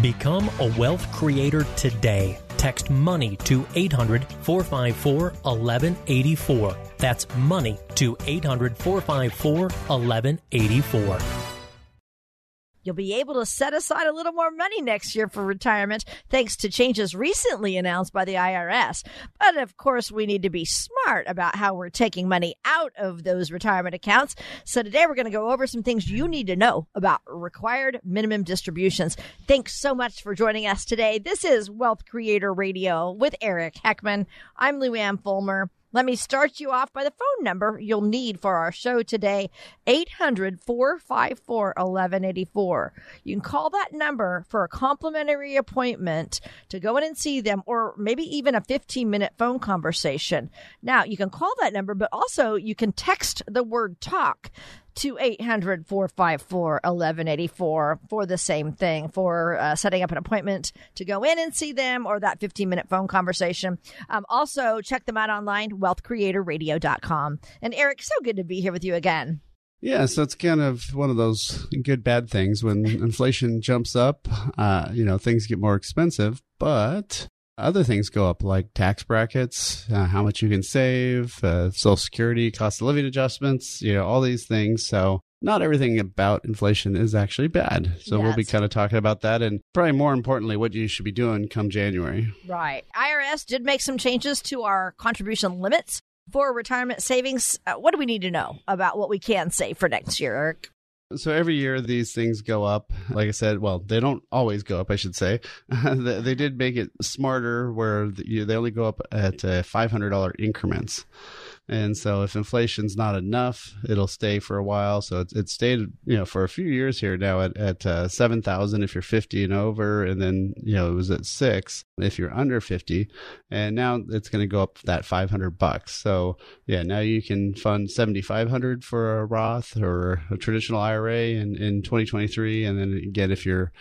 Become a wealth creator today. Text money to 800 454 1184. That's money to 800 454 1184. You'll be able to set aside a little more money next year for retirement thanks to changes recently announced by the IRS. But of course, we need to be smart about how we're taking money out of those retirement accounts. So today we're going to go over some things you need to know about required minimum distributions. Thanks so much for joining us today. This is Wealth Creator Radio with Eric Heckman. I'm Lou Ann Fulmer. Let me start you off by the phone number you'll need for our show today 800 454 1184. You can call that number for a complimentary appointment to go in and see them, or maybe even a 15 minute phone conversation. Now, you can call that number, but also you can text the word talk to 800 454 1184 for the same thing for uh, setting up an appointment to go in and see them or that 15 minute phone conversation. Um, also, check them out online, wealthcreatorradio.com. And Eric, so good to be here with you again. Yeah, so it's kind of one of those good bad things when inflation jumps up. Uh, you know, things get more expensive, but other things go up like tax brackets, uh, how much you can save, uh, social security, cost of living adjustments, you know, all these things. So not everything about inflation is actually bad. So yes. we'll be kind of talking about that and probably more importantly, what you should be doing come January. Right. IRS did make some changes to our contribution limits for retirement savings. Uh, what do we need to know about what we can save for next year, Eric? So every year these things go up. Like I said, well, they don't always go up, I should say. they did make it smarter where they only go up at uh, $500 increments. And so if inflation's not enough, it'll stay for a while. So it, it stayed, you know, for a few years here now at, at uh, 7,000 if you're 50 and over. And then, you know, it was at six if you're under 50. And now it's going to go up that 500 bucks. So yeah, now you can fund 7,500 for a Roth or a traditional IRA in, in 2023. And then again, if you're,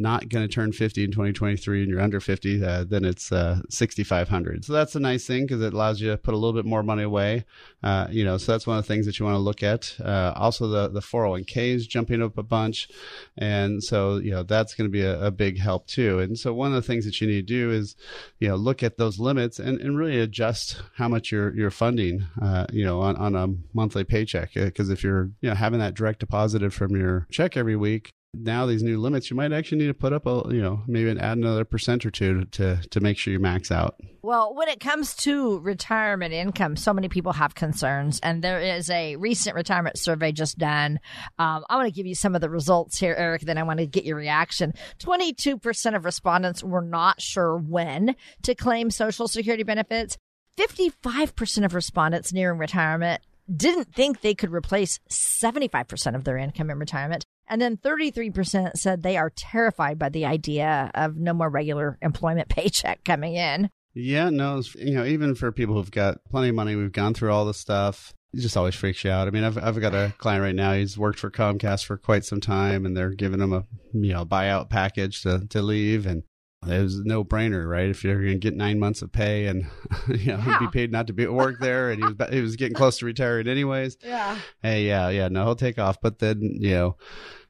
not going to turn 50 in 2023 and you're under 50, uh, then it's uh, 6,500. So that's a nice thing because it allows you to put a little bit more money away. Uh, you know, so that's one of the things that you want to look at. Uh, also, the the 401k is jumping up a bunch, and so you know that's going to be a, a, big help too. And so one of the things that you need to do is, you know, look at those limits and, and really adjust how much you're you're funding. Uh, you know, on on a monthly paycheck because if you're you know having that direct deposited from your check every week now these new limits, you might actually need to put up a, you know, maybe add another percent or two to, to make sure you max out. Well, when it comes to retirement income, so many people have concerns, and there is a recent retirement survey just done. Um, I want to give you some of the results here, Eric. Then I want to get your reaction. Twenty-two percent of respondents were not sure when to claim Social Security benefits. 55% of respondents nearing retirement didn't think they could replace 75% of their income in retirement. And then 33% said they are terrified by the idea of no more regular employment paycheck coming in. Yeah, no, you know, even for people who've got plenty of money, we've gone through all the stuff. It just always freaks you out. I mean, I've I've got a client right now. He's worked for Comcast for quite some time, and they're giving him a you know buyout package to to leave, and it was no brainer, right? If you're going to get nine months of pay and you know yeah. he'd be paid not to be at work there, and he was he was getting close to retiring anyways. Yeah. Hey, yeah, yeah, no, he'll take off, but then you know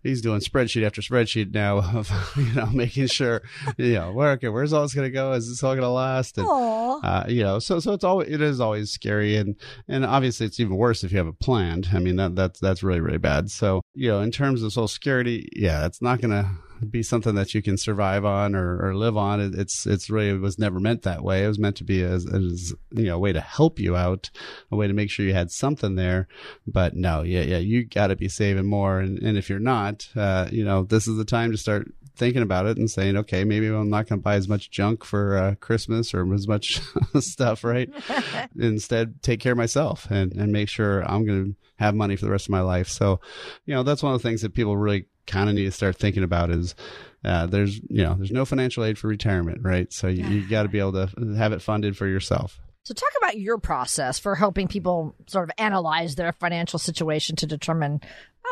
he's doing spreadsheet after spreadsheet now of you know making sure you know where okay where's all this going to go? Is this all going to last? And uh, you know so so it's always it is always scary and and obviously it's even worse if you have a planned. I mean that that's that's really really bad. So you know in terms of social security yeah it's not going to be something that you can survive on or, or live on. It, it's it's really it was never meant that way. It was meant to be as, as you know a way to help you out, a way to make sure you had something there. But no, yeah, yeah, you got to be saving more. And, and if you're not, uh, you know, this is the time to start thinking about it and saying, okay, maybe I'm not going to buy as much junk for uh, Christmas or as much stuff, right? Instead, take care of myself and, and make sure I'm going to have money for the rest of my life. So, you know, that's one of the things that people really kind of need to start thinking about is uh, there's you know there's no financial aid for retirement, right? So you, you got to be able to have it funded for yourself. So, talk about your process for helping people sort of analyze their financial situation to determine,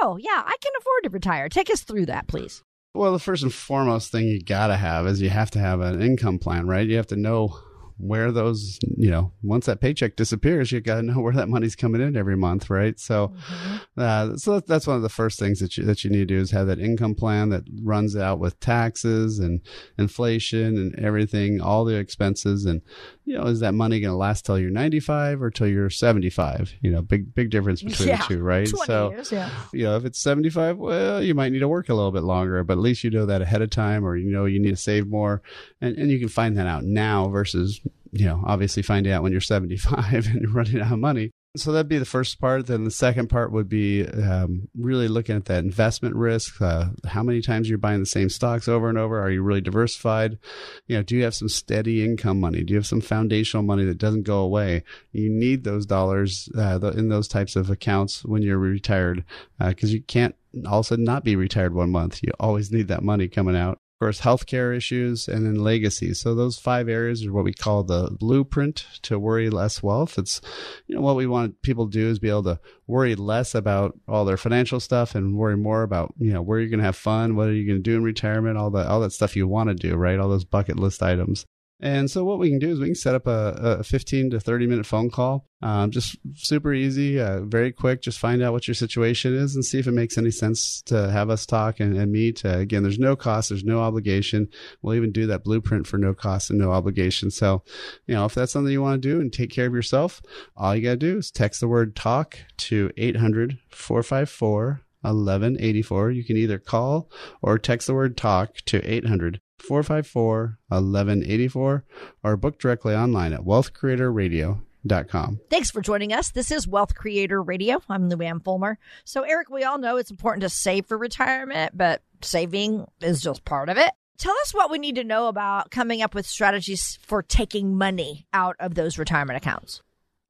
oh, yeah, I can afford to retire. Take us through that, please. Well, the first and foremost thing you got to have is you have to have an income plan, right? You have to know where those, you know, once that paycheck disappears, you got to know where that money's coming in every month, right? So, mm-hmm. uh, so that's one of the first things that you that you need to do is have that income plan that runs out with taxes and inflation and everything, all the expenses, and you know, is that money going to last till you're 95 or till you're 75? You know, big big difference between yeah, the two, right? so, years, yeah. you know, if it's 75, well, you might need to work a little bit longer, but at least you know that ahead of time, or you know you need to save more, and and you can find that out now versus you know, obviously finding out when you're 75 and you're running out of money. So that'd be the first part. Then the second part would be um, really looking at that investment risk. Uh, how many times you're buying the same stocks over and over? Are you really diversified? You know, do you have some steady income money? Do you have some foundational money that doesn't go away? You need those dollars uh, in those types of accounts when you're retired because uh, you can't all of a sudden not be retired one month. You always need that money coming out of course, healthcare issues, and then legacy. So those five areas are what we call the blueprint to worry less wealth. It's, you know, what we want people to do is be able to worry less about all their financial stuff and worry more about, you know, where you're going to have fun, what are you going to do in retirement, all that, all that stuff you want to do, right? All those bucket list items. And so what we can do is we can set up a, a 15 to 30 minute phone call. Um, just super easy, uh, very quick. Just find out what your situation is and see if it makes any sense to have us talk and, and meet. Uh, again, there's no cost, there's no obligation. We'll even do that blueprint for no cost and no obligation. So, you know, if that's something you want to do and take care of yourself, all you got to do is text the word talk to 800 454 1184. You can either call or text the word talk to 800 454 1184 or book directly online at wealthcreatorradio.com. Thanks for joining us. This is Wealth Creator Radio. I'm Luann Fulmer. So, Eric, we all know it's important to save for retirement, but saving is just part of it. Tell us what we need to know about coming up with strategies for taking money out of those retirement accounts.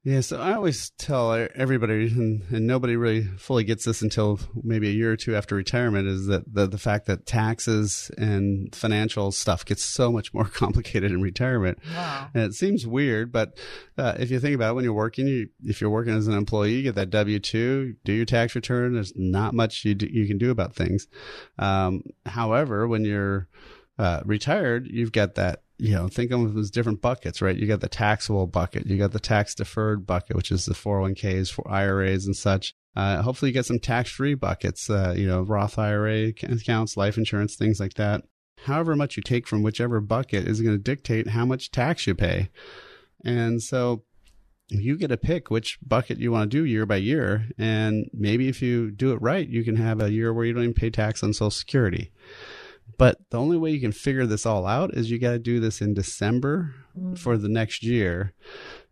Yeah, so I always tell everybody, and, and, nobody really fully gets this until maybe a year or two after retirement, is that the, the fact that taxes and financial stuff gets so much more complicated in retirement. Wow. And it seems weird, but uh, if you think about it, when you're working, you, if you're working as an employee, you get that W 2, do your tax return. There's not much you, do, you can do about things. Um, however, when you're uh, retired, you've got that you know, think of them as different buckets, right? You got the taxable bucket, you got the tax deferred bucket, which is the 401ks, for IRAs and such. Uh, hopefully, you get some tax free buckets, uh, you know, Roth IRA accounts, life insurance, things like that. However much you take from whichever bucket is going to dictate how much tax you pay. And so you get to pick which bucket you want to do year by year. And maybe if you do it right, you can have a year where you don't even pay tax on Social Security. But the only way you can figure this all out is you got to do this in December mm-hmm. for the next year.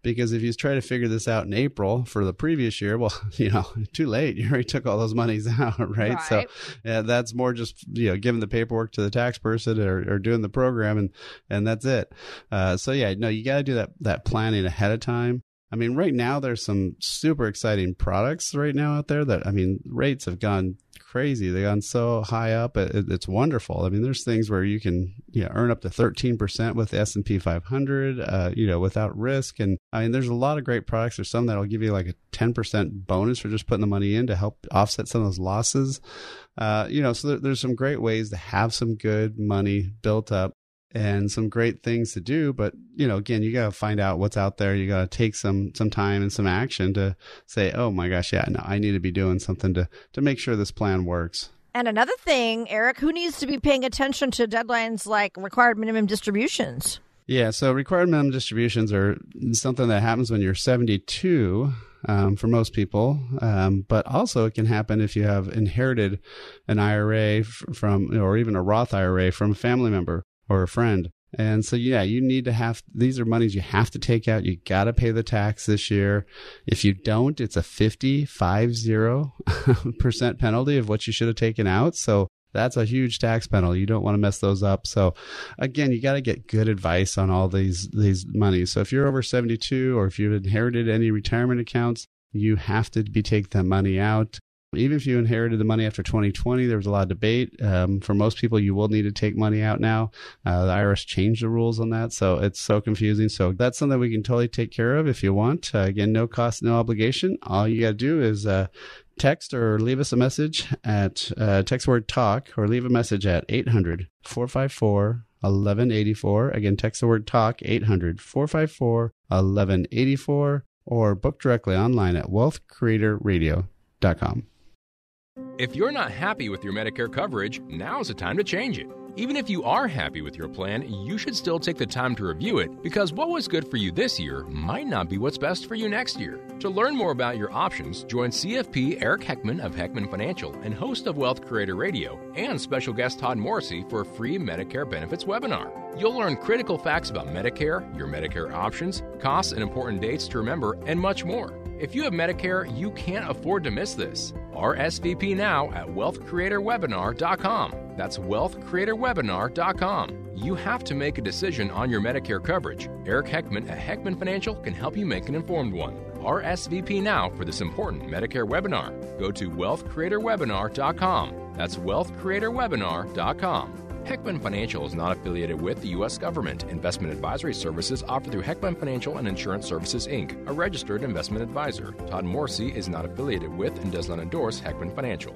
Because if you try to figure this out in April for the previous year, well, you know, too late. You already took all those monies out, right? right. So yeah, that's more just you know giving the paperwork to the tax person or, or doing the program, and and that's it. Uh, so yeah, no, you got to do that that planning ahead of time. I mean, right now there's some super exciting products right now out there that I mean, rates have gone crazy. They've gone so high up. It, it's wonderful. I mean, there's things where you can you know, earn up to 13% with the S&P 500, uh, you know, without risk. And I mean, there's a lot of great products. There's some that'll give you like a 10% bonus for just putting the money in to help offset some of those losses. Uh, you know, so there, there's some great ways to have some good money built up and some great things to do but you know again you got to find out what's out there. You got to take some some time and some action to say oh my gosh yeah no i need to be doing something to to make sure this plan works. And another thing eric who needs to be paying attention to deadlines like required minimum distributions? Yeah so required minimum distributions are something that happens when you're 72 um, for most people. Um, but also, it can happen if you have inherited an IRA from, or even a Roth IRA from a family member or a friend. And so, yeah, you need to have these are monies you have to take out. You got to pay the tax this year. If you don't, it's a 50, percent penalty of what you should have taken out. So that's a huge tax penalty. You don't want to mess those up. So again, you got to get good advice on all these, these monies. So if you're over 72 or if you've inherited any retirement accounts, you have to be taking that money out even if you inherited the money after 2020, there was a lot of debate. Um, for most people, you will need to take money out now. Uh, the IRS changed the rules on that, so it's so confusing. So that's something we can totally take care of if you want. Uh, again, no cost, no obligation. All you got to do is uh, text or leave us a message at uh, text word talk or leave a message at 800 454 1184. Again, text the word talk 800 454 1184 or book directly online at wealthcreatorradio.com. If you're not happy with your Medicare coverage, now's the time to change it. Even if you are happy with your plan, you should still take the time to review it because what was good for you this year might not be what's best for you next year. To learn more about your options, join CFP Eric Heckman of Heckman Financial and host of Wealth Creator Radio and special guest Todd Morrissey for a free Medicare benefits webinar. You'll learn critical facts about Medicare, your Medicare options, costs and important dates to remember, and much more. If you have Medicare, you can't afford to miss this. RSVP now at wealthcreatorwebinar.com. That's wealthcreatorwebinar.com. You have to make a decision on your Medicare coverage. Eric Heckman at Heckman Financial can help you make an informed one. RSVP now for this important Medicare webinar. Go to wealthcreatorwebinar.com. That's wealthcreatorwebinar.com. Heckman Financial is not affiliated with the U.S. government. Investment advisory services offered through Heckman Financial and Insurance Services, Inc., a registered investment advisor. Todd Morrissey is not affiliated with and does not endorse Heckman Financial.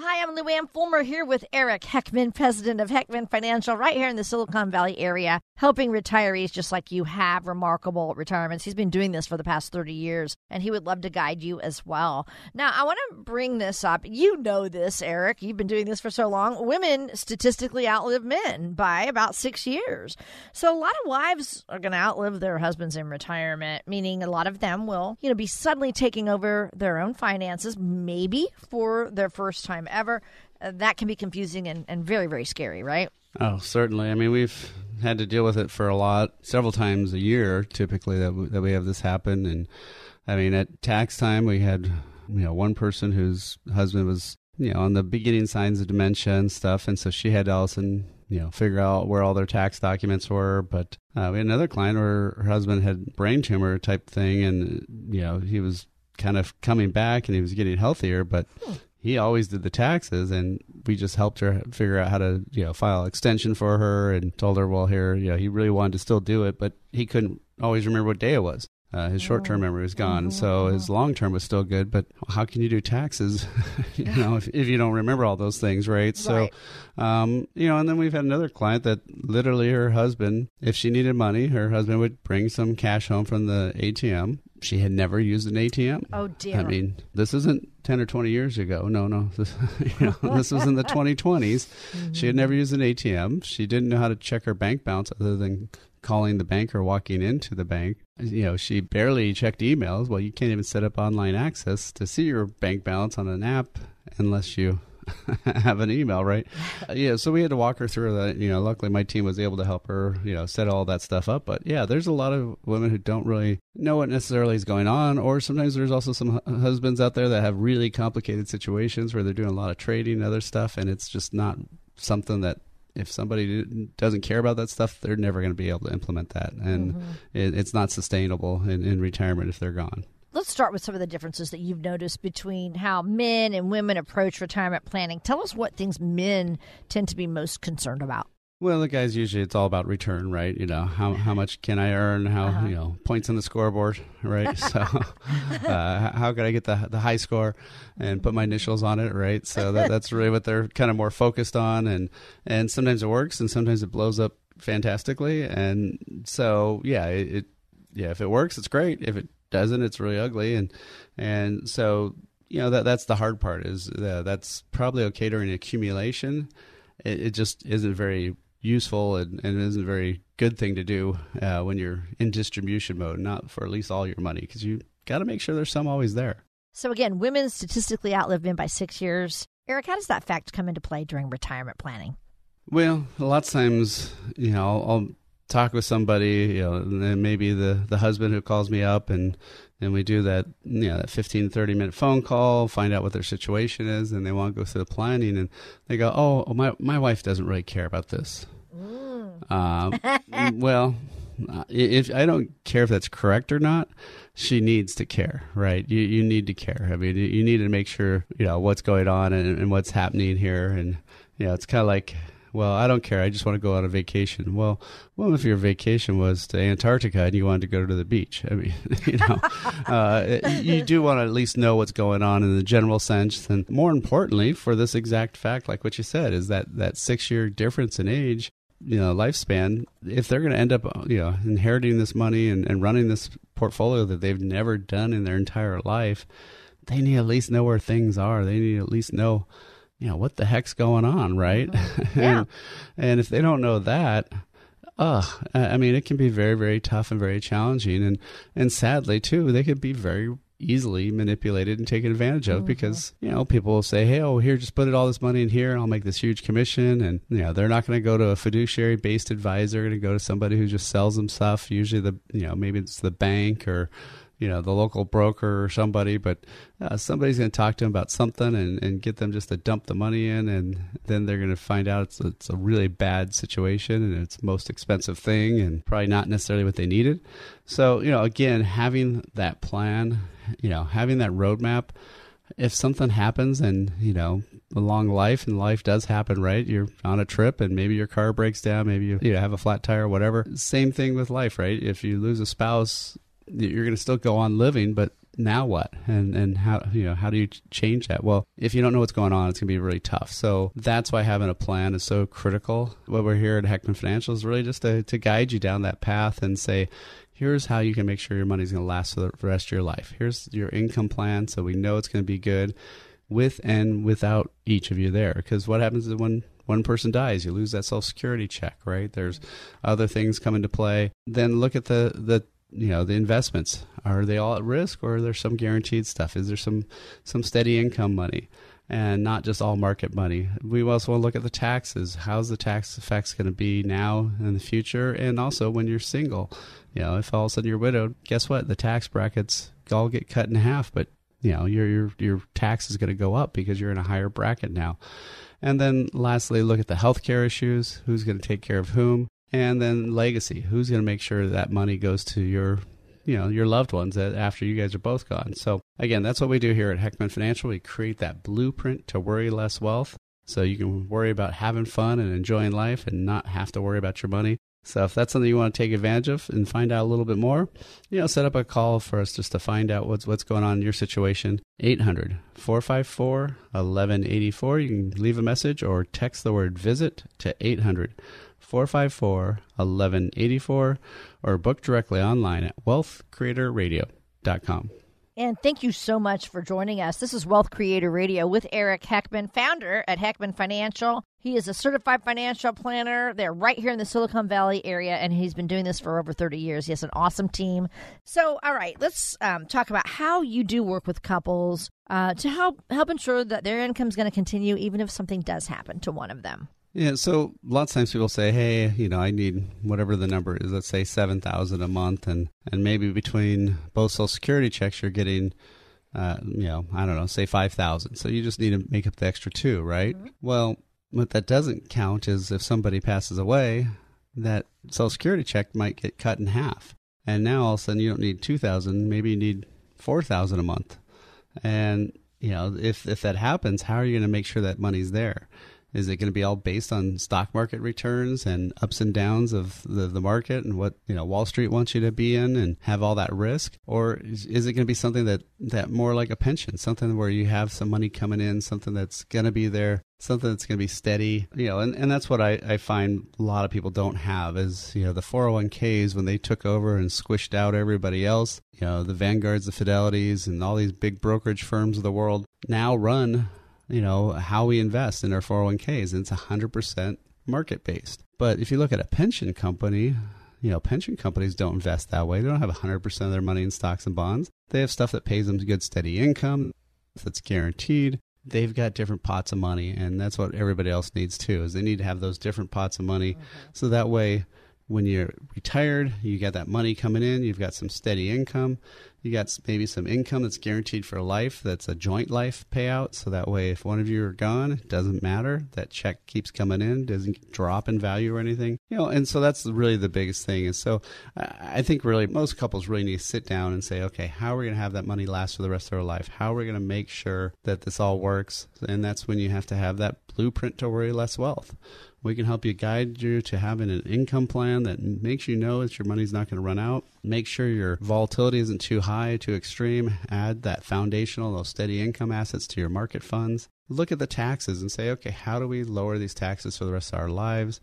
Hi, I'm Luann Fulmer here with Eric Heckman, president of Heckman Financial, right here in the Silicon Valley area, helping retirees just like you have remarkable retirements. He's been doing this for the past 30 years, and he would love to guide you as well. Now, I want to bring this up. You know this, Eric. You've been doing this for so long. Women statistically outlive men by about six years. So a lot of wives are going to outlive their husbands in retirement, meaning a lot of them will, you know, be suddenly taking over their own finances, maybe for their first time ever. Uh, that can be confusing and, and very, very scary, right? Oh, certainly. I mean, we've had to deal with it for a lot, several times a year, typically that we, that we have this happen. And I mean, at tax time, we had you know one person whose husband was you know on the beginning signs of dementia and stuff, and so she had to all of a sudden you know figure out where all their tax documents were. But uh, we had another client where her husband had brain tumor type thing, and you know he was kind of coming back and he was getting healthier, but he always did the taxes and we just helped her figure out how to you know file extension for her and told her well here you know he really wanted to still do it but he couldn't always remember what day it was. Uh, his short-term memory was gone so his long-term was still good but how can you do taxes you know if, if you don't remember all those things right, so um, you know and then we've had another client that literally her husband if she needed money her husband would bring some cash home from the atm she had never used an atm Oh, dear. I mean, this isn't 10 or 20 years ago. No, no. This, you know, this was in the 2020s. She had never used an ATM. She didn't know how to check her bank balance other than calling the bank or walking into the bank. You know, she barely checked emails. Well, you can't even set up online access to see your bank balance on an app unless you have an email, right? Uh, yeah, so we had to walk her through that. You know, luckily my team was able to help her, you know, set all that stuff up. But yeah, there's a lot of women who don't really know what necessarily is going on, or sometimes there's also some husbands out there that have really complicated situations where they're doing a lot of trading and other stuff, and it's just not something that. If somebody doesn't care about that stuff, they're never going to be able to implement that, and it, it's not sustainable in, in retirement if they're gone. Let's start with some of the differences that you've noticed between how men and women approach retirement planning. Tell us what things men tend to be most concerned about. Well, the guys usually it's all about return, right? You know, how how much can I earn? How you know points on the scoreboard, right? so, uh, how could I get the the high score and put my initials on it, right? So that, that's really what they're kind of more focused on, and and sometimes it works, and sometimes it blows up fantastically, and so yeah, it, it yeah, if it works, it's great. If it doesn't, it's really ugly, and and so you know that that's the hard part is uh, that's probably okay during accumulation. It, it just isn't very useful and, and isn't a very good thing to do uh, when you're in distribution mode, not for at least all your money, because you got to make sure there's some always there. So, again, women statistically outlive men by six years. Eric, how does that fact come into play during retirement planning? Well, a lot of times, you know, I'll, I'll talk with somebody, you know, and then maybe the, the husband who calls me up and, and we do that, you know, that 15, 30 minute phone call, find out what their situation is, and they want to go through the planning and they go, oh, my, my wife doesn't really care about this. Well, uh, if I don't care if that's correct or not, she needs to care, right? You you need to care. I mean, you need to make sure you know what's going on and, and what's happening here, and you know, it's kind of like well, I don't care. I just want to go on a vacation. Well, well, if your vacation was to Antarctica and you wanted to go to the beach, I mean, you know, uh, you do want to at least know what's going on in the general sense. And more importantly, for this exact fact, like what you said, is that that six year difference in age, you know, lifespan. If they're going to end up, you know, inheriting this money and, and running this portfolio that they've never done in their entire life, they need to at least know where things are. They need to at least know you know, what the heck's going on, right? Mm-hmm. Yeah. and, and if they don't know that, uh, I mean, it can be very, very tough and very challenging. And, and sadly, too, they could be very easily manipulated and taken advantage of Mm-hmm. because, you know, people will say, hey, oh, here, just put it all this money in here and I'll make this huge commission. And, you know, they're not going to go to a fiduciary based advisor, going to go to somebody who just sells them stuff. Usually the, you know, maybe it's the bank or, you know the local broker or somebody but uh, somebody's going to talk to them about something and, and get them just to dump the money in and then they're going to find out it's, it's a really bad situation and it's most expensive thing and probably not necessarily what they needed. So you know again having that plan you know having that roadmap if something happens and you know along life and life does happen right? You're on a trip and maybe your car breaks down maybe you, you know, have a flat tire whatever. Same thing with life right? If you lose a spouse you're going to still go on living, but now what? And and how you know how do you change that? Well, if you don't know what's going on, it's going to be really tough. So that's why having a plan is so critical. What we're here at Heckman Financial is really just to, to guide you down that path and say, here's how you can make sure your money's going to last for the rest of your life. Here's your income plan, so we know it's going to be good with and without each of you there. Because what happens is when one person dies, you lose that Social Security check, right? There's other things come into play. Then look at the the you know the investments. Are they all at risk or are there some guaranteed stuff? Is there some some steady income money and not just all market money? We also want to look at the taxes how's the tax effects going to be now in the future? And also when you're single you know if all of a sudden you're widowed guess what? The tax brackets all get cut in half but you know your your your tax is going to go up because you're in a higher bracket now. And then lastly look at the healthcare issues. Who's going to take care of whom and then legacy. Who's going to make sure that money goes to your you know your loved ones after you guys are both gone? So again that's what we do here at heckman financial. We create that blueprint to worry less wealth so you can worry about having fun and enjoying life and not have to worry about your money. So if that's something you want to take advantage of and find out a little bit more you know set up a call for us just to find out what's what's going on in your situation. 800-454-1184 you can leave a message or text the word visit to 800 454 1184 or book directly online at wealthcreatorradio.com. And thank you so much for joining us. This is Wealth Creator Radio with Eric Heckman, founder at Heckman Financial. He is a certified financial planner. They're right here in the Silicon Valley area, and he's been doing this for over 30 years. He has an awesome team. So, all right, let's um, talk about how you do work with couples uh, to help help ensure that their income is going to continue, even if something does happen to one of them. Yeah, so lots of times people say, "Hey, you know, I need whatever the number is. Let's say seven thousand a month, and and maybe between both Social Security checks, you're getting, uh, you know, I don't know, say five thousand. So you just need to make up the extra two, right? Mm-hmm. Well, what that doesn't count is if somebody passes away, that Social Security check might get cut in half, and now all of a sudden you don't need two thousand, maybe you need four thousand a month, and you know, if if that happens, how are you going to make sure that money's there? Is it going to be all based on stock market returns and ups and downs of the, the market and what you know Wall Street wants you to be in and have all that risk, or is, is it going to be something that that more like a pension, something where you have some money coming in, something that's going to be there, something that's going to be steady, you know, and, and that's what I, I find a lot of people don't have is you know the 401ks when they took over and squished out everybody else, you know the Vanguards, the Fidelities, and all these big brokerage firms of the world now run you know, how we invest in our 401ks. And it's 100% market based. But if you look at a pension company, you know, pension companies don't invest that way. They don't have 100% of their money in stocks and bonds. They have stuff that pays them good, steady income that's guaranteed. They've got different pots of money, and that's what everybody else needs too. Is they need to have those different pots of money, mm-hmm. so that way, when you're retired, you got that money coming in. You've got some steady income, You got maybe some income that's guaranteed for life. That's a joint life payout. So that way, if one of you are gone, it doesn't matter. That check keeps coming in, doesn't drop in value or anything. You know, and so that's really the biggest thing. And so I think really most couples really need to sit down and say, okay, how are we going to have that money last for the rest of our life? How are we going to make sure that this all works? And that's when you have to have that blueprint to worry less wealth. We can help you guide you to having an income plan that makes you know that your money's not going to run out. Make sure your volatility isn't too high, too extreme. Add that foundational, those steady income assets to your market funds. Look at the taxes and say, okay, how do we lower these taxes for the rest of our lives?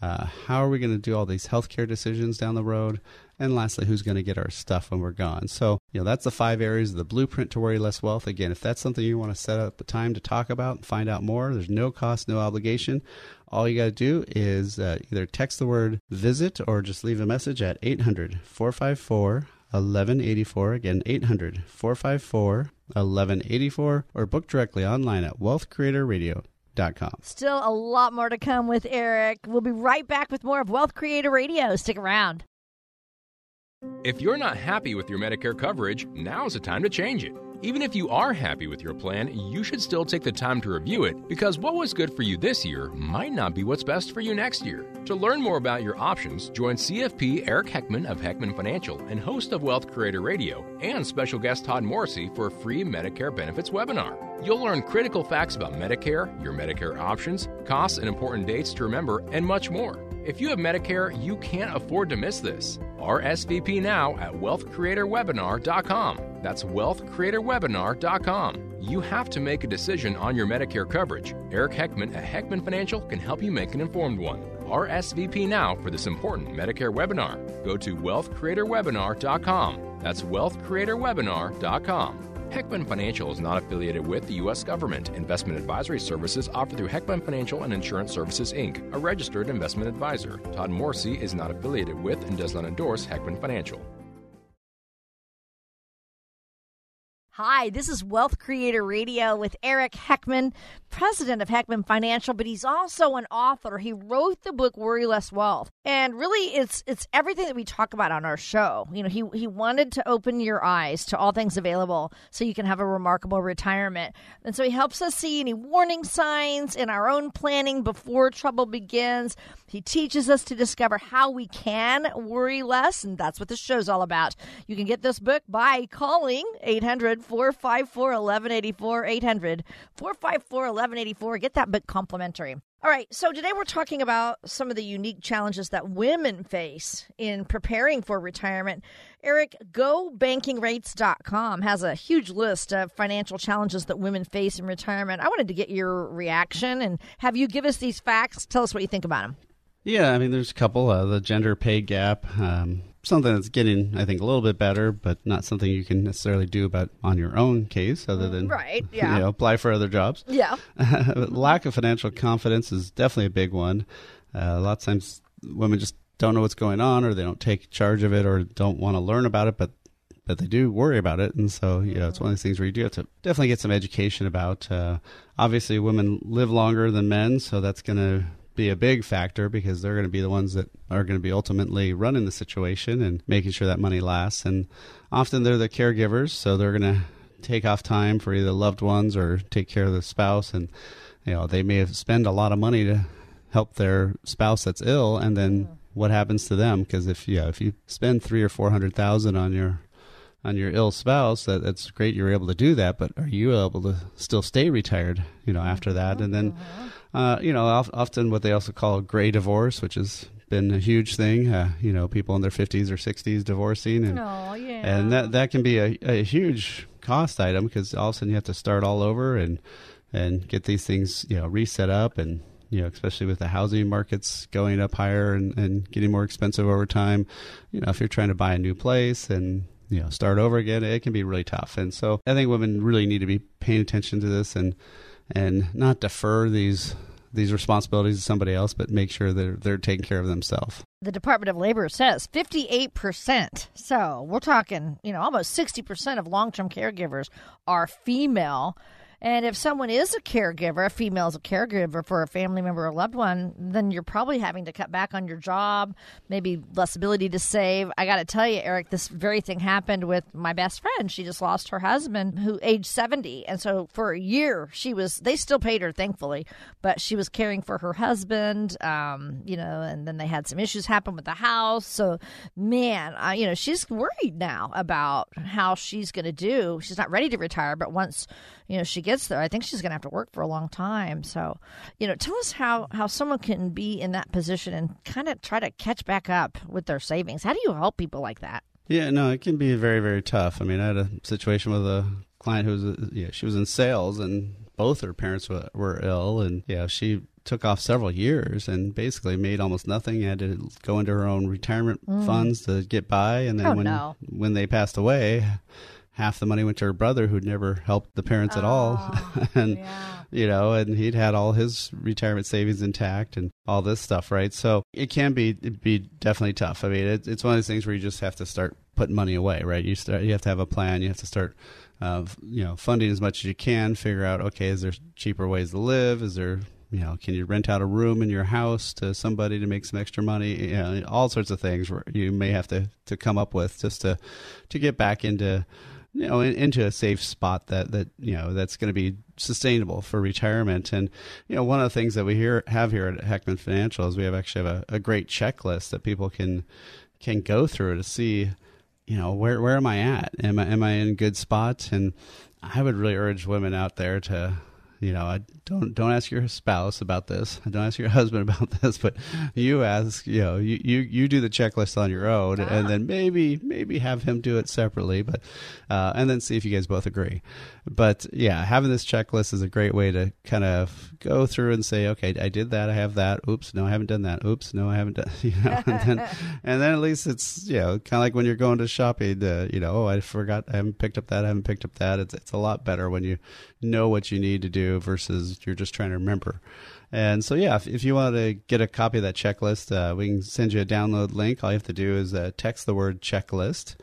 Uh, how are we going to do all these healthcare decisions down the road? And lastly, who's going to get our stuff when we're gone? So, you know, that's the five areas of the blueprint to worry less wealth. Again, if that's something you want to set up a time to talk about and find out more, there's no cost, no obligation. All you got to do is uh, either text the word visit or just leave a message at 800 454 1184. Again, 800 454 1184 or book directly online at wealthcreatorradio.com. Still a lot more to come with Eric. We'll be right back with more of Wealth Creator Radio. Stick around. If you're not happy with your Medicare coverage, now's the time to change it. Even if you are happy with your plan, you should still take the time to review it because what was good for you this year might not be what's best for you next year. To learn more about your options, join CFP Eric Heckman of Heckman Financial and host of Wealth Creator Radio and special guest Todd Morrissey for a free Medicare benefits webinar. You'll learn critical facts about Medicare, your Medicare options, costs and important dates to remember, and much more. If you have Medicare, you can't afford to miss this. RSVP now at wealthcreatorwebinar.com. That's wealthcreatorwebinar.com. You have to make a decision on your Medicare coverage. Eric Heckman at Heckman Financial can help you make an informed one. RSVP now for this important Medicare webinar. Go to wealthcreatorwebinar.com. That's wealthcreatorwebinar.com. Heckman Financial is not affiliated with the U.S. government. Investment advisory services offered through Heckman Financial and Insurance Services, Inc., a registered investment advisor. Todd Morrissey is not affiliated with and does not endorse Heckman Financial. Hi, this is Wealth Creator Radio with Eric Heckman, president of Heckman Financial, but he's also an author. He wrote the book Worry Less Wealth. And really it's it's everything that we talk about on our show. You know, he he wanted to open your eyes to all things available so you can have a remarkable retirement. And so he helps us see any warning signs in our own planning before trouble begins. He teaches us to discover how we can worry less, and that's what this show's all about. You can get this book by calling 800 454 1184. 800 454 1184. Get that book complimentary. All right, so today we're talking about some of the unique challenges that women face in preparing for retirement. Eric, GoBankingRates.com has a huge list of financial challenges that women face in retirement. I wanted to get your reaction and have you give us these facts. Tell us what you think about them. Yeah, I mean, there's a couple. Uh, the gender pay gap, um, something that's getting, I think, a little bit better, but not something you can necessarily do about on your own case, other than right, yeah, you know, apply for other jobs. Yeah. lack of financial confidence is definitely a big one. Uh, a lot of times, women just don't know what's going on, or they don't take charge of it, or don't want to learn about it, but but they do worry about it, and so you know, it's one of those things where you do have to definitely get some education about. Uh, obviously, women live longer than men, so that's going to be a big factor because they're going to be the ones that are going to be ultimately running the situation and making sure that money lasts. And often they're the caregivers, so they're going to take off time for either loved ones or take care of the spouse. And you know they may have spend a lot of money to help their spouse that's ill, and then what happens to them? Because if yeah, if you spend three or four hundred thousand on your on your ill spouse, that, that's great. You're able to do that, but are you able to still stay retired? You know, after that, mm-hmm. and then mm-hmm. Uh, you know, often what they also call gray divorce, which has been a huge thing. Uh, you know, people in their 50s or 60s divorcing, and oh, yeah. and that that can be a, a huge cost item because all of a sudden you have to start all over and and get these things you know reset up and you know, especially with the housing markets going up higher and, and getting more expensive over time. You know, if you're trying to buy a new place and you know start over again, it can be really tough. And so I think women really need to be paying attention to this and and not defer these these responsibilities to somebody else, but make sure they're they're taking care of themselves. The Department of Labor says 58%. So we're talking, you know, almost 60% of long term caregivers are female. And if someone is a caregiver, a female is a caregiver for a family member or loved one, then you're probably having to cut back on your job, maybe less ability to save. I got to tell you, Eric, this very thing happened with my best friend. She just lost her husband, who aged 70. And so for a year, she was, they still paid her, thankfully, but she was caring for her husband, um, you know, and then they had some issues happen with the house. So, man, uh, you know, she's worried now about how she's going to do. She's not ready to retire, but once, you know, she gets there, I think she's going to have to work for a long time. So, you know, tell us how, how someone can be in that position and kind of try to catch back up with their savings. How do you help people like that? Yeah, no, it can be very, very tough. I mean, I had a situation with a client who was, yeah, she was in sales and both her parents were, were ill, and yeah, she took off several years and basically made almost nothing. Had to go into her own retirement mm. funds to get by, and then oh, when no. when they passed away, half the money went to her brother who'd never helped the parents oh, at all. And yeah. you know and he'd had all his retirement savings intact and all this stuff right? So it can be be definitely tough. I mean it, it's one of those things where you just have to start putting money away right? You start you have to have a plan. You have to start uh, you know funding as much as you can figure out okay is there cheaper ways to live? Is there you know, can you rent out a room in your house to somebody to make some extra money? You know, all sorts of things where you may have to, to come up with just to to get back into you know into a safe spot that that you know that's going to be sustainable for retirement. And you know one of the things that we here have here at Heckman Financial is we have actually have a, a great checklist that people can can go through to see you know where where am I at? Am I am I in good spot? And I would really urge women out there to you know, I don't don't ask your spouse about this. Don't ask your husband about this, but you ask, you know, you you, you do the checklist on your own, and then maybe maybe have him do it separately, but uh, and then see if you guys both agree. But yeah, having this checklist is a great way to kind of go through and say, okay, I did that, I have that. Oops, no, I haven't done that. Oops, no, I haven't done. You know, and then and then at least it's you know kind of like when you're going to shopping. Uh, you know, oh, I forgot, I haven't picked up that, I haven't picked up that. It's it's a lot better when you know what you need to do versus you're just trying to remember. And so, yeah, if, if you want to get a copy of that checklist, uh, we can send you a download link. All you have to do is uh, text the word checklist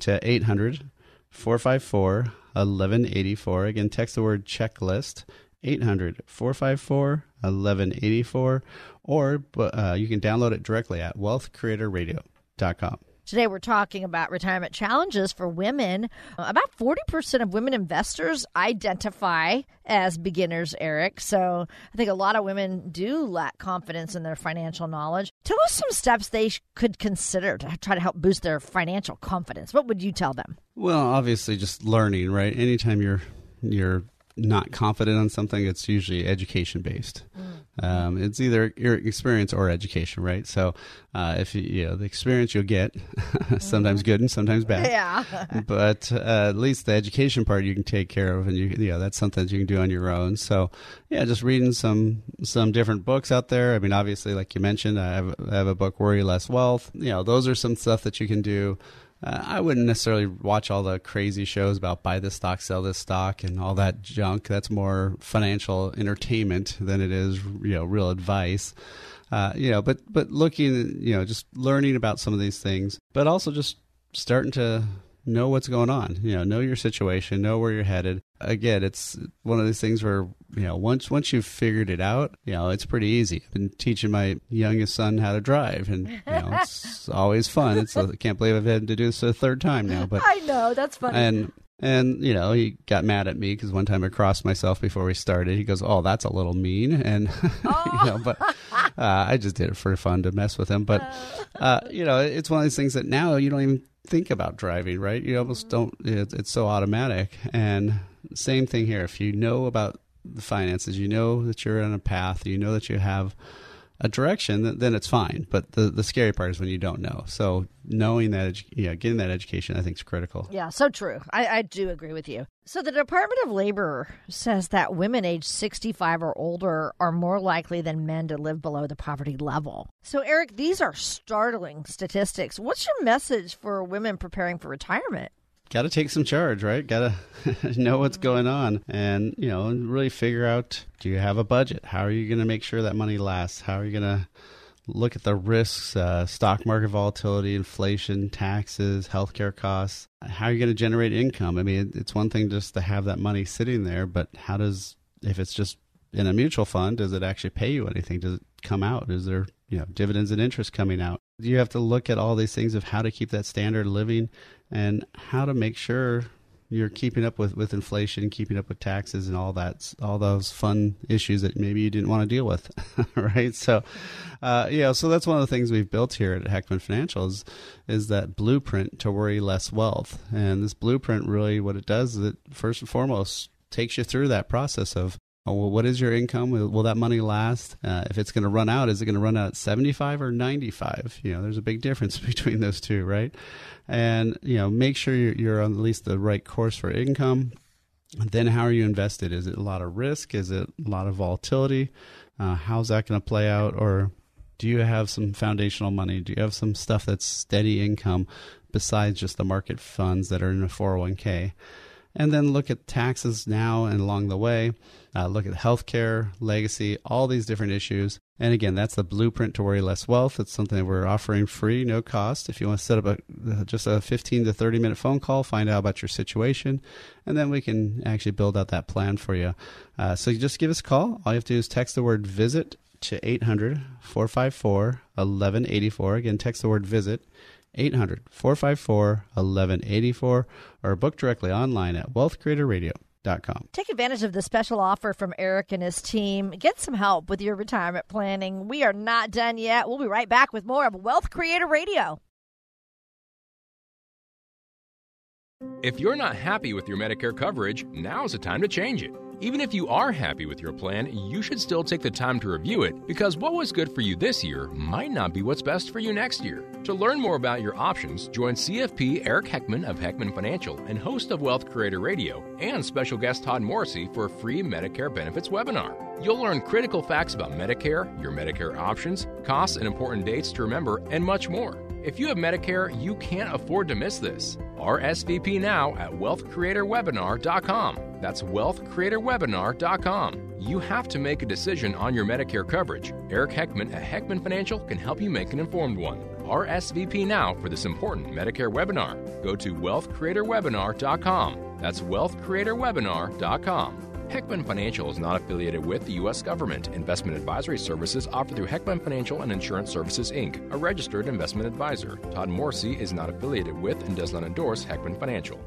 to 800 454 1184. Again, text the word checklist 800 454 1184, or uh, you can download it directly at wealthcreatorradio.com. Today, we're talking about retirement challenges for women. Uh, about 40% of women investors identify as beginners, Eric. So I think a lot of women do lack confidence in their financial knowledge. Tell us some steps they could consider to try to help boost their financial confidence. What would you tell them? Well, obviously, just learning, right? Anytime you're you're not confident on something, it's usually education based. Mm. Um, it's either your experience or education, right? So, uh, if you, you, know the experience you'll get, sometimes mm-hmm. good and sometimes bad. Yeah. but uh, at least the education part you can take care of, and you, you know that's something that you can do on your own. So, yeah, just reading some some different books out there. I mean, obviously, like you mentioned, I have, I have a book, Worry Less Wealth. You know, those are some stuff that you can do. Uh, I wouldn't necessarily watch all the crazy shows about buy this stock, sell this stock, and all that junk. That's more financial entertainment than it is, you know, real advice. Uh, you know, but but looking, you know, just learning about some of these things, but also just starting to know what's going on. You know, know your situation, know where you're headed. Again, it's one of these things where you know once once you've figured it out, you know it's pretty easy. I've been teaching my youngest son how to drive, and you know it's always fun. It's I can't believe I've had to do this a third time now, but I know that's funny. And and you know he got mad at me because one time I crossed myself before we started. He goes, "Oh, that's a little mean," and oh. you know, but uh, I just did it for fun to mess with him. But uh, you know, it's one of these things that now you don't even think about driving, right? You almost don't. It's so automatic. And same thing here. If you know about the finances, you know that you're on a path. You know that you have a direction, then it's fine. But the the scary part is when you don't know. So knowing that, yeah, getting that education, I think is critical. Yeah, so true. I, I do agree with you. So the Department of Labor says that women age 65 or older are more likely than men to live below the poverty level. So Eric, these are startling statistics. What's your message for women preparing for retirement? Got to take some charge, right? Got to know what's going on and, you know, really figure out do you have a budget? How are you going to make sure that money lasts? How are you going to look at the risks, uh, stock market volatility, inflation, taxes, healthcare costs. How are you going to generate income? I mean, it's one thing just to have that money sitting there, but how does if it's just in a mutual fund, does it actually pay you anything? Does it come out? Is there you know dividends and interest coming out? You have to look at all these things of how to keep that standard living and how to make sure you're keeping up with, with inflation, keeping up with taxes, and all that, all those fun issues that maybe you didn't want to deal with, right? So, uh, yeah, so that's one of the things we've built here at Heckman Financials is, that blueprint to worry less wealth. And this blueprint really, what it does is it first and foremost takes you through that process of well, what is your income? Will, will that money last? Uh, if it's going to run out, is it going to run out at 75 or 95? You know, there's a big difference between those two, right? And, you know, make sure you're, you're on at least the right course for income. Then how are you invested? Is it a lot of risk? Is it a lot of volatility? Uh, how's that going to play out? Or do you have some foundational money? Do you have some stuff that's steady income besides just the market funds that are in a 401k? And then look at taxes now and along the way. Uh, look at healthcare, legacy, all these different issues. And again, that's the blueprint to worry less wealth. It's something that we're offering free, no cost. If you want to set up a, just a 15 to 30 minute phone call, find out about your situation, and then we can actually build out that plan for you. Uh, so you just give us a call. All you have to do is text the word visit to 800 454 1184. Again, text the word visit 800 454 1184 or book directly online at wealthcreatorradio.com. Take advantage of the special offer from Eric and his team. Get some help with your retirement planning. We are not done yet. We'll be right back with more of Wealth Creator Radio. If you're not happy with your Medicare coverage, now's the time to change it. Even if you are happy with your plan, you should still take the time to review it because what was good for you this year might not be what's best for you next year. To learn more about your options, join CFP Eric Heckman of Heckman Financial and host of Wealth Creator Radio and special guest Todd Morrissey for a free Medicare benefits webinar. You'll learn critical facts about Medicare, your Medicare options, costs and important dates to remember, and much more. If you have Medicare, you can't afford to miss this. RSVP now at wealthcreatorwebinar.com. That's wealthcreatorwebinar.com. You have to make a decision on your Medicare coverage. Eric Heckman at Heckman Financial can help you make an informed one. RSVP now for this important Medicare webinar. Go to wealthcreatorwebinar.com. That's wealthcreatorwebinar.com. Heckman Financial is not affiliated with the U.S. government. Investment advisory services offered through Heckman Financial and Insurance Services, Inc., a registered investment advisor. Todd Morrissey is not affiliated with and does not endorse Heckman Financial.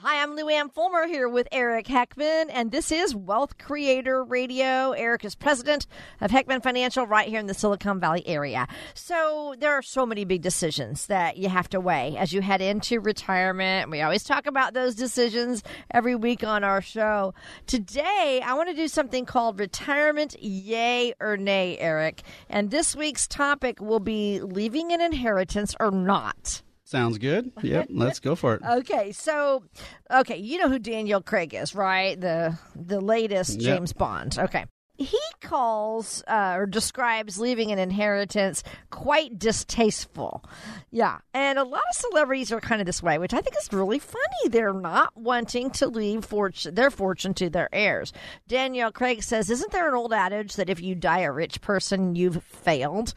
Hi, I'm Lou Ann Fulmer here with Eric Heckman, and this is Wealth Creator Radio. Eric is president of Heckman Financial right here in the Silicon Valley area. So there are so many big decisions that you have to weigh as you head into retirement. We always talk about those decisions every week on our show. Today, I want to do something called retirement yay or nay, Eric. And this week's topic will be leaving an inheritance or not. Sounds good. Yep, let's go for it. Okay, so okay, you know who Daniel Craig is, right? The the latest Yep. James Bond. Okay. He calls uh, or describes leaving an inheritance quite distasteful. Yeah. And a lot of celebrities are kind of this way, which I think is really funny. They're not wanting to leave fortune, their fortune to their heirs. Daniel Craig says, Isn't there an old adage that if you die a rich person, you've failed?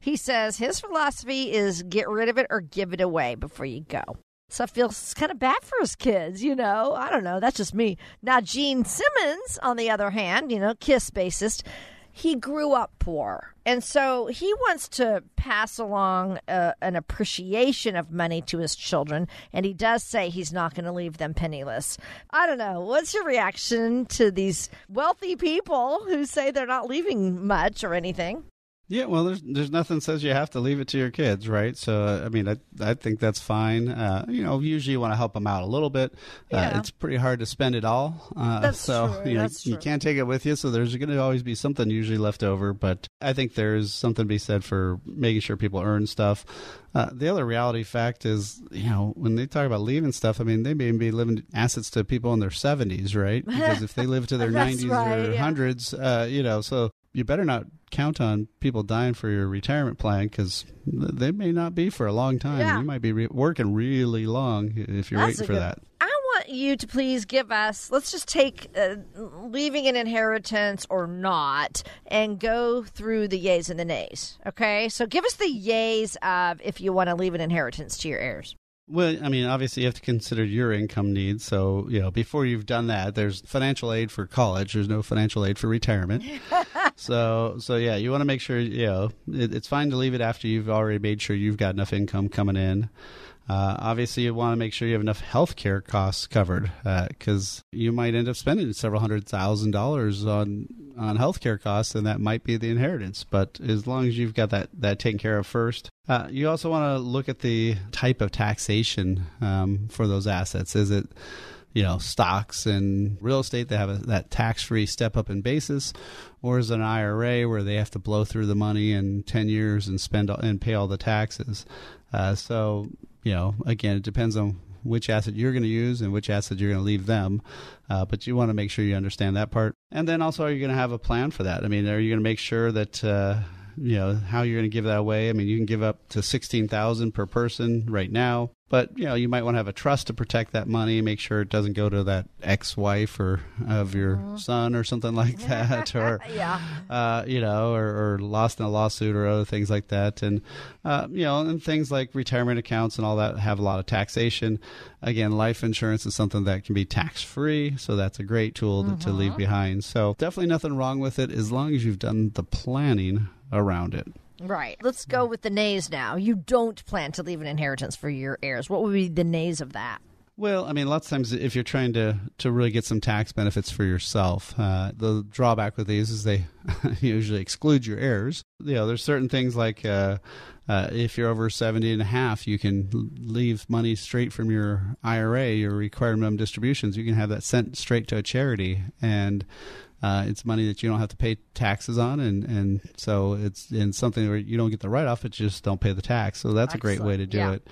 He says his philosophy is get rid of it or give it away before you go. So I feel kind of bad for his kids, you know. I don't know. That's just me. Now, Gene Simmons, on the other hand, you know, Kiss bassist, he grew up poor. And so he wants to pass along uh, an appreciation of money to his children. And he does say he's not going to leave them penniless. I don't know. What's your reaction to these wealthy people who say they're not leaving much or anything? Yeah, well, there's there's nothing says you have to leave it to your kids, right? So, uh, I mean, I I think that's fine. Uh, you know, usually you want to help them out a little bit. Uh, Yeah. it's pretty hard to spend it all. Uh, That's so true, you know that's you true. can't take it with you. So there's going to always be something usually left over. But I think there's something to be said for making sure people earn stuff. Uh, the other reality fact is, you know, when they talk about leaving stuff, I mean, they may be living assets to people in their 70s, right? Because if they live to their 90s right, or yeah. 100s, uh, you know, so you better not count on people dying for your retirement plan because they may not be for a long time. Yeah. You might be re- working really long if you're That's waiting for good- that. I want you to please give us, let's just take uh, leaving an inheritance or not and go through the yays and the nays. Okay. So give us the yays of if you want to leave an inheritance to your heirs. Well, I mean, obviously you have to consider your income needs. So, you know, before you've done that, there's financial aid for college. There's no financial aid for retirement. so, so yeah, you want to make sure, you know, it, it's fine to leave it after you've already made sure you've got enough income coming in. Uh, obviously, you want to make sure you have enough health care costs covered because uh, you might end up spending several hundred thousand dollars on on health care costs, and that might be the inheritance. But as long as you've got that that taken care of first, uh, you also want to look at the type of taxation um, for those assets. Is it you know stocks and real estate that have a, that tax-free step up in basis or is it an IRA where they have to blow through the money in 10 years and spend and pay all the taxes uh, so you know, again, it depends on which asset you're going to use and which asset you're going to leave them. Uh, but you want to make sure you understand that part. And then also, are you going to have a plan for that? I mean, are you going to make sure that, uh, you know, how you're going to give that away? I mean, you can give up to 16000 per person right now but you know you might want to have a trust to protect that money make sure it doesn't go to that ex-wife or of your mm-hmm. son or something like that or yeah uh, you know or, or, lost in a lawsuit or other things like that and uh, you know and things like retirement accounts and all that have a lot of taxation again life insurance is something that can be tax free so that's a great tool mm-hmm. to, to leave mm-hmm. behind so definitely nothing wrong with it as long as you've done the planning around it Right. Let's go with the nays now. You don't plan to leave an inheritance for your heirs. What would be the nays of that? Well, I mean, lots of times if you're trying to, to really get some tax benefits for yourself, uh, the drawback with these is they usually exclude your heirs. You know, there's certain things like uh, uh, if you're over 70 and a half, you can leave money straight from your IRA, your required minimum distributions. You can have that sent straight to a charity. And uh, it's money that you don't have to pay taxes on, and, and so it's in something where you don't get the write off, you just don't pay the tax. So that's Excellent. a great way to do yeah. it.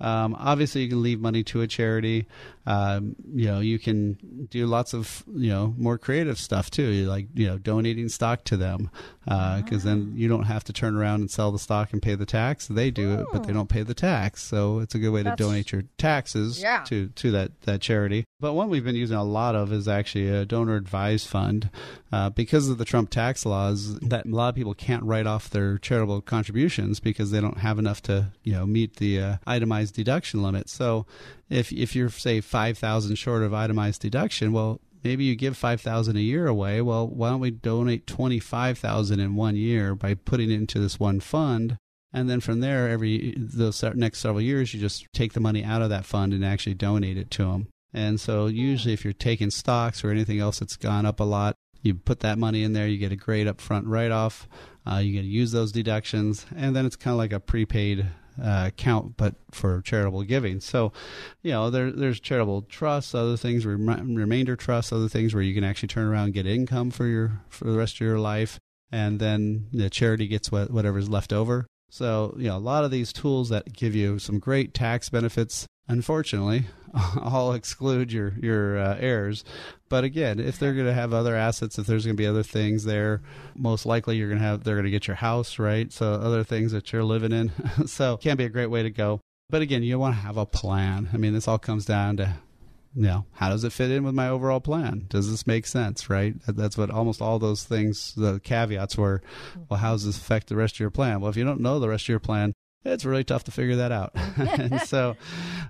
Um, obviously, you can leave money to a charity. Um, you know, you can do lots of you know more creative stuff too, You like you know donating stock to them, because uh, then you don't have to turn around and sell the stock and pay the tax. They do Ooh. it, but they don't pay the tax. So it's a good way that's, to donate your taxes yeah. to to that that charity. But one we've been using a lot of is actually a donor advised fund, uh, because of the Trump tax laws. That a lot of people can't write off their charitable contributions because they don't have enough to you know meet the uh, itemized deduction limit. So if if you're say five thousand short of itemized deduction, well maybe you give 5000 a year away. Well why don't we donate 25000 in one year by putting it into this one fund? And then from there every those next several years you just take the money out of that fund and actually donate it to them and so usually if you're taking stocks or anything else that's gone up a lot, you put that money in there, you get a great upfront write off. Uh, you get to use those deductions, and then it's kind of like a prepaid uh, account, but for charitable giving. So, you know, there, there's charitable trusts, other things, rem- remainder trusts, other things where you can actually turn around and get income for your for the rest of your life, and then the charity gets what, whatever's left over. So, you know, a lot of these tools that give you some great tax benefits unfortunately, all exclude your your uh, heirs. But again, if they're going to have other assets, if there's going to be other things there, most likely you're going to have they're going to get your house, right? So other things that you're living in. so can be a great way to go. But again, you want to have a plan. I mean, this all comes down to you know, how does it fit in with my overall plan? Does this make sense, right? That's what almost all those things, the caveats were, well, how does this affect the rest of your plan? Well, if you don't know the rest of your plan, it's really tough to figure that out. and so,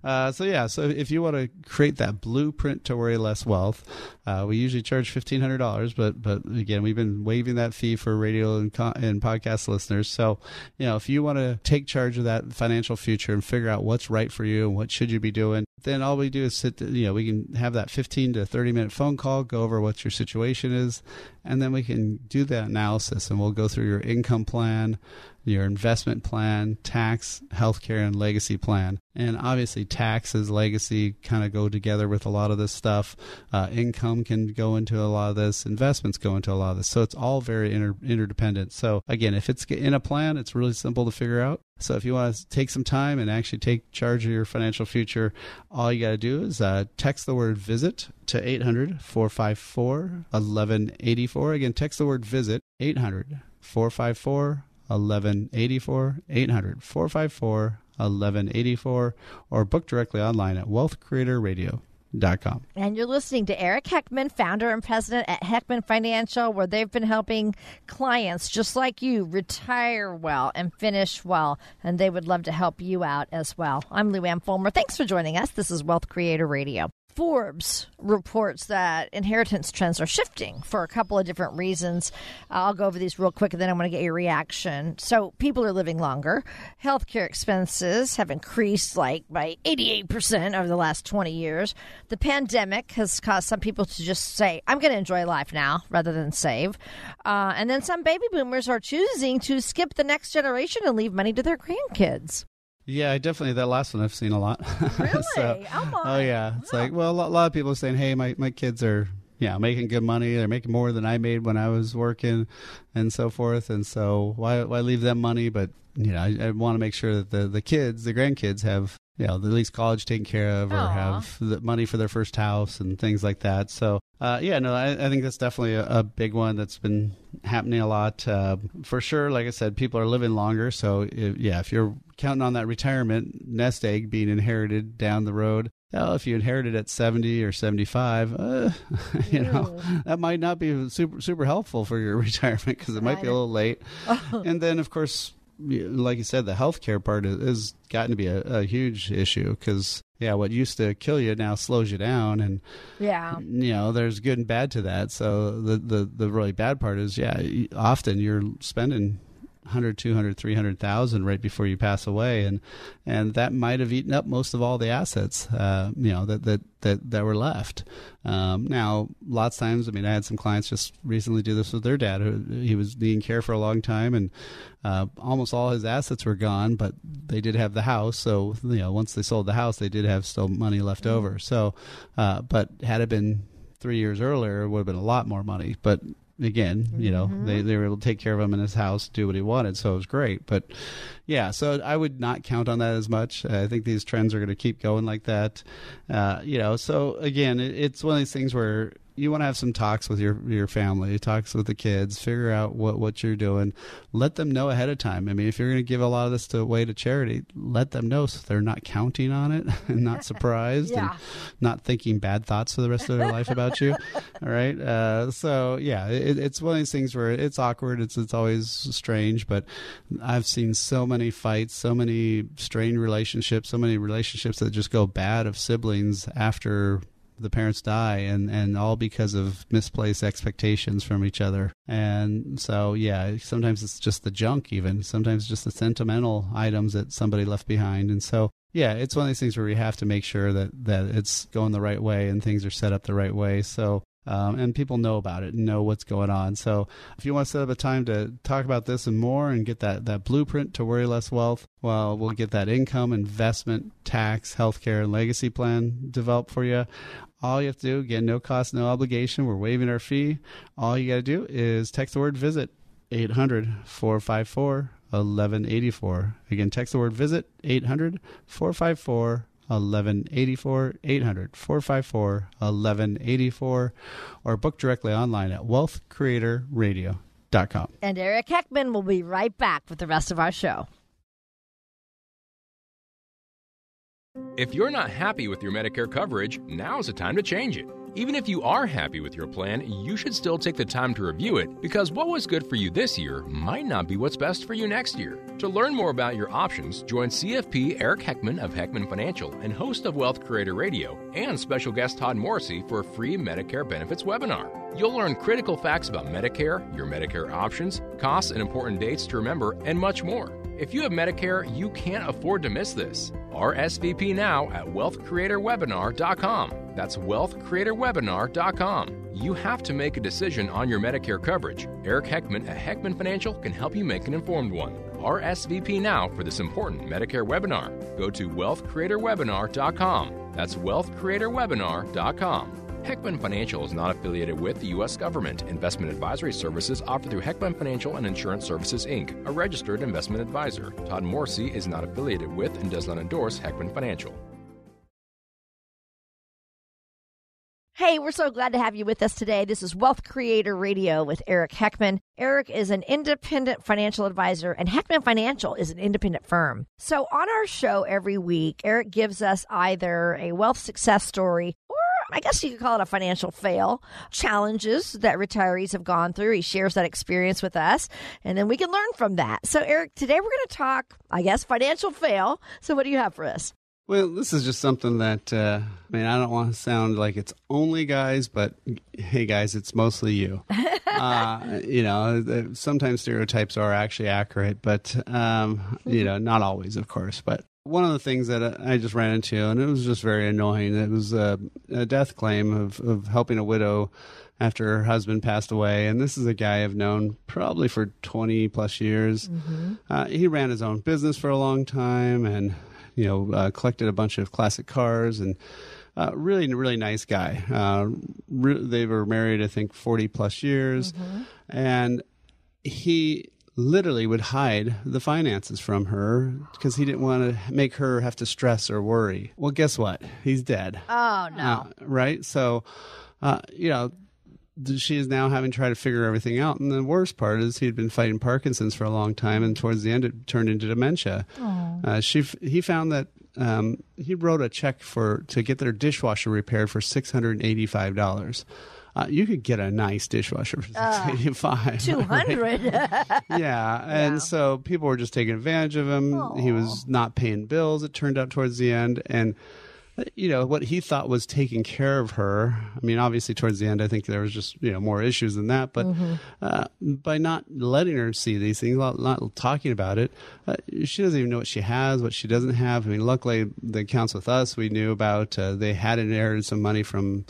uh, so yeah. So if you want to create that blueprint to worry less wealth, uh, we usually charge fifteen hundred dollars. But but again, we've been waiving that fee for radio and, and podcast listeners. So you know, if you want to take charge of that financial future and figure out what's right for you and what should you be doing, then all we do is sit. You know, we can have that fifteen to thirty minute phone call, go over what your situation is, and then we can do that analysis, and we'll go through your income plan your investment plan, tax, healthcare, and legacy plan. And obviously, taxes, legacy kind of go together with a lot of this stuff. Uh, income can go into a lot of this, investments go into a lot of this. So it's all very inter- interdependent. So, again, if it's in a plan, it's really simple to figure out. So if you want to take some time and actually take charge of your financial future, all you got to do is uh, text the word visit to 800 454 1184. Again, text the word visit 800 454 1184 800 454 1184 or book directly online at wealthcreatorradio.com. And you're listening to Eric Heckman, founder and president at Heckman Financial, where they've been helping clients just like you retire well and finish well. And they would love to help you out as well. I'm Lou Ann Fulmer. Thanks for joining us. This is Wealth Creator Radio. Forbes reports that inheritance trends are shifting for a couple of different reasons. I'll go over these real quick and then I want to get your reaction. So, people are living longer. Healthcare expenses have increased like by 88% over the last 20 years. The pandemic has caused some people to just say, I'm going to enjoy life now rather than save. Uh, and then some baby boomers are choosing to skip the next generation and leave money to their grandkids. Yeah, definitely that last one I've seen a lot. Really? so, oh, my. oh yeah, it's like well, a lot, a lot of people are saying, "Hey, my my kids are yeah making good money. They're making more than I made when I was working, and so forth. And so why why leave them money? But you know, I, I want to make sure that the the kids, the grandkids, have you know, at least college taken care of or Aw. have the money for their first house and things like that. So, uh, yeah, no, I, I think that's definitely a, a big one that's been happening a lot. Uh, for sure, like I said, people are living longer. So, if, yeah, if you're counting on that retirement nest egg being inherited down the road, well, if you inherited it at 70 or 75, uh, you know, that might not be super, super helpful for your retirement because it might be a little late. and then, of course, like you said, the healthcare part has, gotten to be a, a huge issue because yeah, what used to kill you now slows you down, and Yeah. you know there's good and bad to that. So the the the really bad part is yeah, often you're spending 100 200 300,000 right before you pass away. And and that might have eaten up most of all the assets uh, you know that that that that were left. Um, now lots of times I mean I had some clients just recently do this with their dad who he was needing care for a long time and uh, almost all his assets were gone but they did have the house. So you know once they sold the house they did have still money left over. So uh, but had it been three years earlier, it would have been a lot more money. But again, you know, they, they were able to take care of him in his house, do what he wanted. So it was great. But yeah, so I would not count on that as much. I think these trends are going to keep going like that. Uh, you know, so again, it, it's one of these things where you want to have some talks with your your family, talks with the kids, figure out what what you're doing. Let them know ahead of time. I mean, if you're going to give a lot of this to away to charity, let them know so they're not counting on it and not surprised Yeah. and not thinking bad thoughts for the rest of their life about you. All right. Uh, so yeah, it, it's one of these things where it's awkward. It's it's always strange, but I've seen so many fights, so many strained relationships, so many relationships that just go bad of siblings after the parents die and and all because of misplaced expectations from each other. And so yeah sometimes it's just the junk even. Sometimes just the sentimental items that somebody left behind. And so yeah it's one of these things where we have to make sure that that it's going the right way and things are set up the right way. So um, and people know about it and know what's going on. So if you want to set up a time to talk about this and more and get that, that blueprint to worry less wealth, well, we'll get that income, investment, tax, healthcare, and legacy plan developed for you. All you have to do, again, no cost, no obligation. We're waiving our fee. All you got to do is text the word visit 800 454 1184. Again, text the word visit 800 454 1184 800 454 1184 or book directly online at wealthcreatorradio.com. And Eric Heckman will be right back with the rest of our show. If you're not happy with your Medicare coverage, now's the time to change it. Even if you are happy with your plan, you should still take the time to review it because what was good for you this year might not be what's best for you next year. To learn more about your options, join CFP Eric Heckman of Heckman Financial and host of Wealth Creator Radio and special guest Todd Morrissey for a free Medicare benefits webinar. You'll learn critical facts about Medicare, your Medicare options, costs and important dates to remember, and much more. If you have Medicare, you can't afford to miss this. RSVP now at wealthcreatorwebinar.com. That's wealthcreatorwebinar.com. You have to make a decision on your Medicare coverage. Eric Heckman at Heckman Financial can help you make an informed one. RSVP now for this important Medicare webinar. Go to wealthcreatorwebinar.com. That's wealthcreatorwebinar.com. Heckman Financial is not affiliated with the U.S. government. Investment advisory services offered through Heckman Financial and Insurance Services, Inc., a registered investment advisor. Todd Morrissey is not affiliated with and does not endorse Heckman Financial. Hey, we're so glad to have you with us today. This is Wealth Creator Radio with Eric Heckman. Eric is an independent financial advisor, and Heckman Financial is an independent firm. So, on our show every week, Eric gives us either a wealth success story or I guess you could call it a financial fail, challenges that retirees have gone through. He shares that experience with us, and then we can learn from that. So, Eric, today we're going to talk, I guess, financial fail. So, what do you have for us? Well, this is just something that, uh, I mean, I don't want to sound like it's only guys, but hey, guys, it's mostly you. uh, you know, sometimes stereotypes are actually accurate, but, um, you know, not always, of course. But one of the things that I just ran into, and it was just very annoying, it was a, a death claim of, of helping a widow after her husband passed away. And this is a guy I've known probably for 20 plus years. Mm-hmm. Uh, he ran his own business for a long time and you know, uh, collected a bunch of classic cars and uh, really, really nice guy. Uh, re- they were married, I think, 40 plus years. Mm-hmm. And he literally would hide the finances from her because he didn't want to make her have to stress or worry. Well, guess what? He's dead. Oh, no. Uh, right? So, uh, you know, she is now having to try to figure everything out. And the worst part is he'd been fighting Parkinson's for a long time, and towards the end, it turned into dementia. Uh, she he found that um, he wrote a check for to get their dishwasher repaired for six hundred and eighty five dollars. Uh, you could get a nice dishwasher for uh, 85 200 right? yeah and so people were just taking advantage of him Aww. he was not paying bills it turned out towards the end and you know what he thought was taking care of her i mean obviously towards the end i think there was just you know more issues than that but mm-hmm. uh, by not letting her see these things not talking about it uh, she doesn't even know what she has what she doesn't have i mean luckily the accounts with us we knew about uh, they had inherited some money from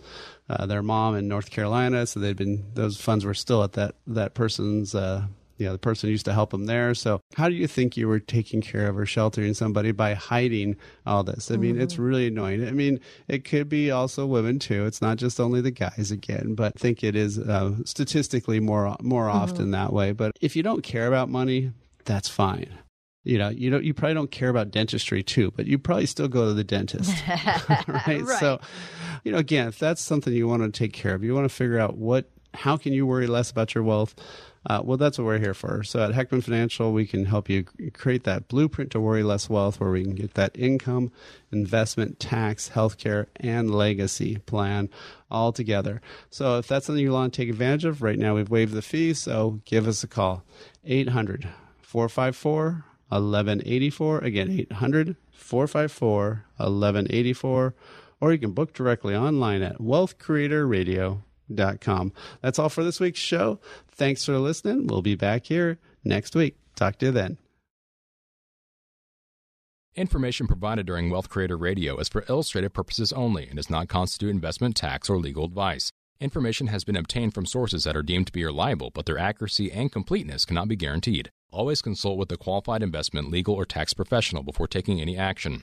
uh, their mom in north carolina so they'd been those funds were still at that that person's uh, you know, the person used to help him there. So, how do you think you were taking care of or sheltering somebody by hiding all this? I mean, mm-hmm. it's really annoying. I mean, it could be also women too. It's not just only the guys again, but I think it is uh, statistically more more mm-hmm. often that way. But if you don't care about money, that's fine. You know, you don't. You probably don't care about dentistry too, but you probably still go to the dentist, right? right? So, you know, again, if that's something you want to take care of, you want to figure out what, how can you worry less about your wealth uh, well, that's what we're here for. So at Heckman Financial, we can help you create that blueprint to worry less wealth where we can get that income, investment, tax, healthcare, and legacy plan all together. So if that's something you want to take advantage of, right now we've waived the fee, so give us a call. 800 454 1184. Again, 800 454 1184. Or you can book directly online at wealthcreatorradio.com com. That's all for this week's show. Thanks for listening. We'll be back here next week. Talk to you then. Information provided during Wealth Creator Radio is for illustrative purposes only and does not constitute investment, tax, or legal advice. Information has been obtained from sources that are deemed to be reliable, but their accuracy and completeness cannot be guaranteed. Always consult with a qualified investment, legal, or tax professional before taking any action.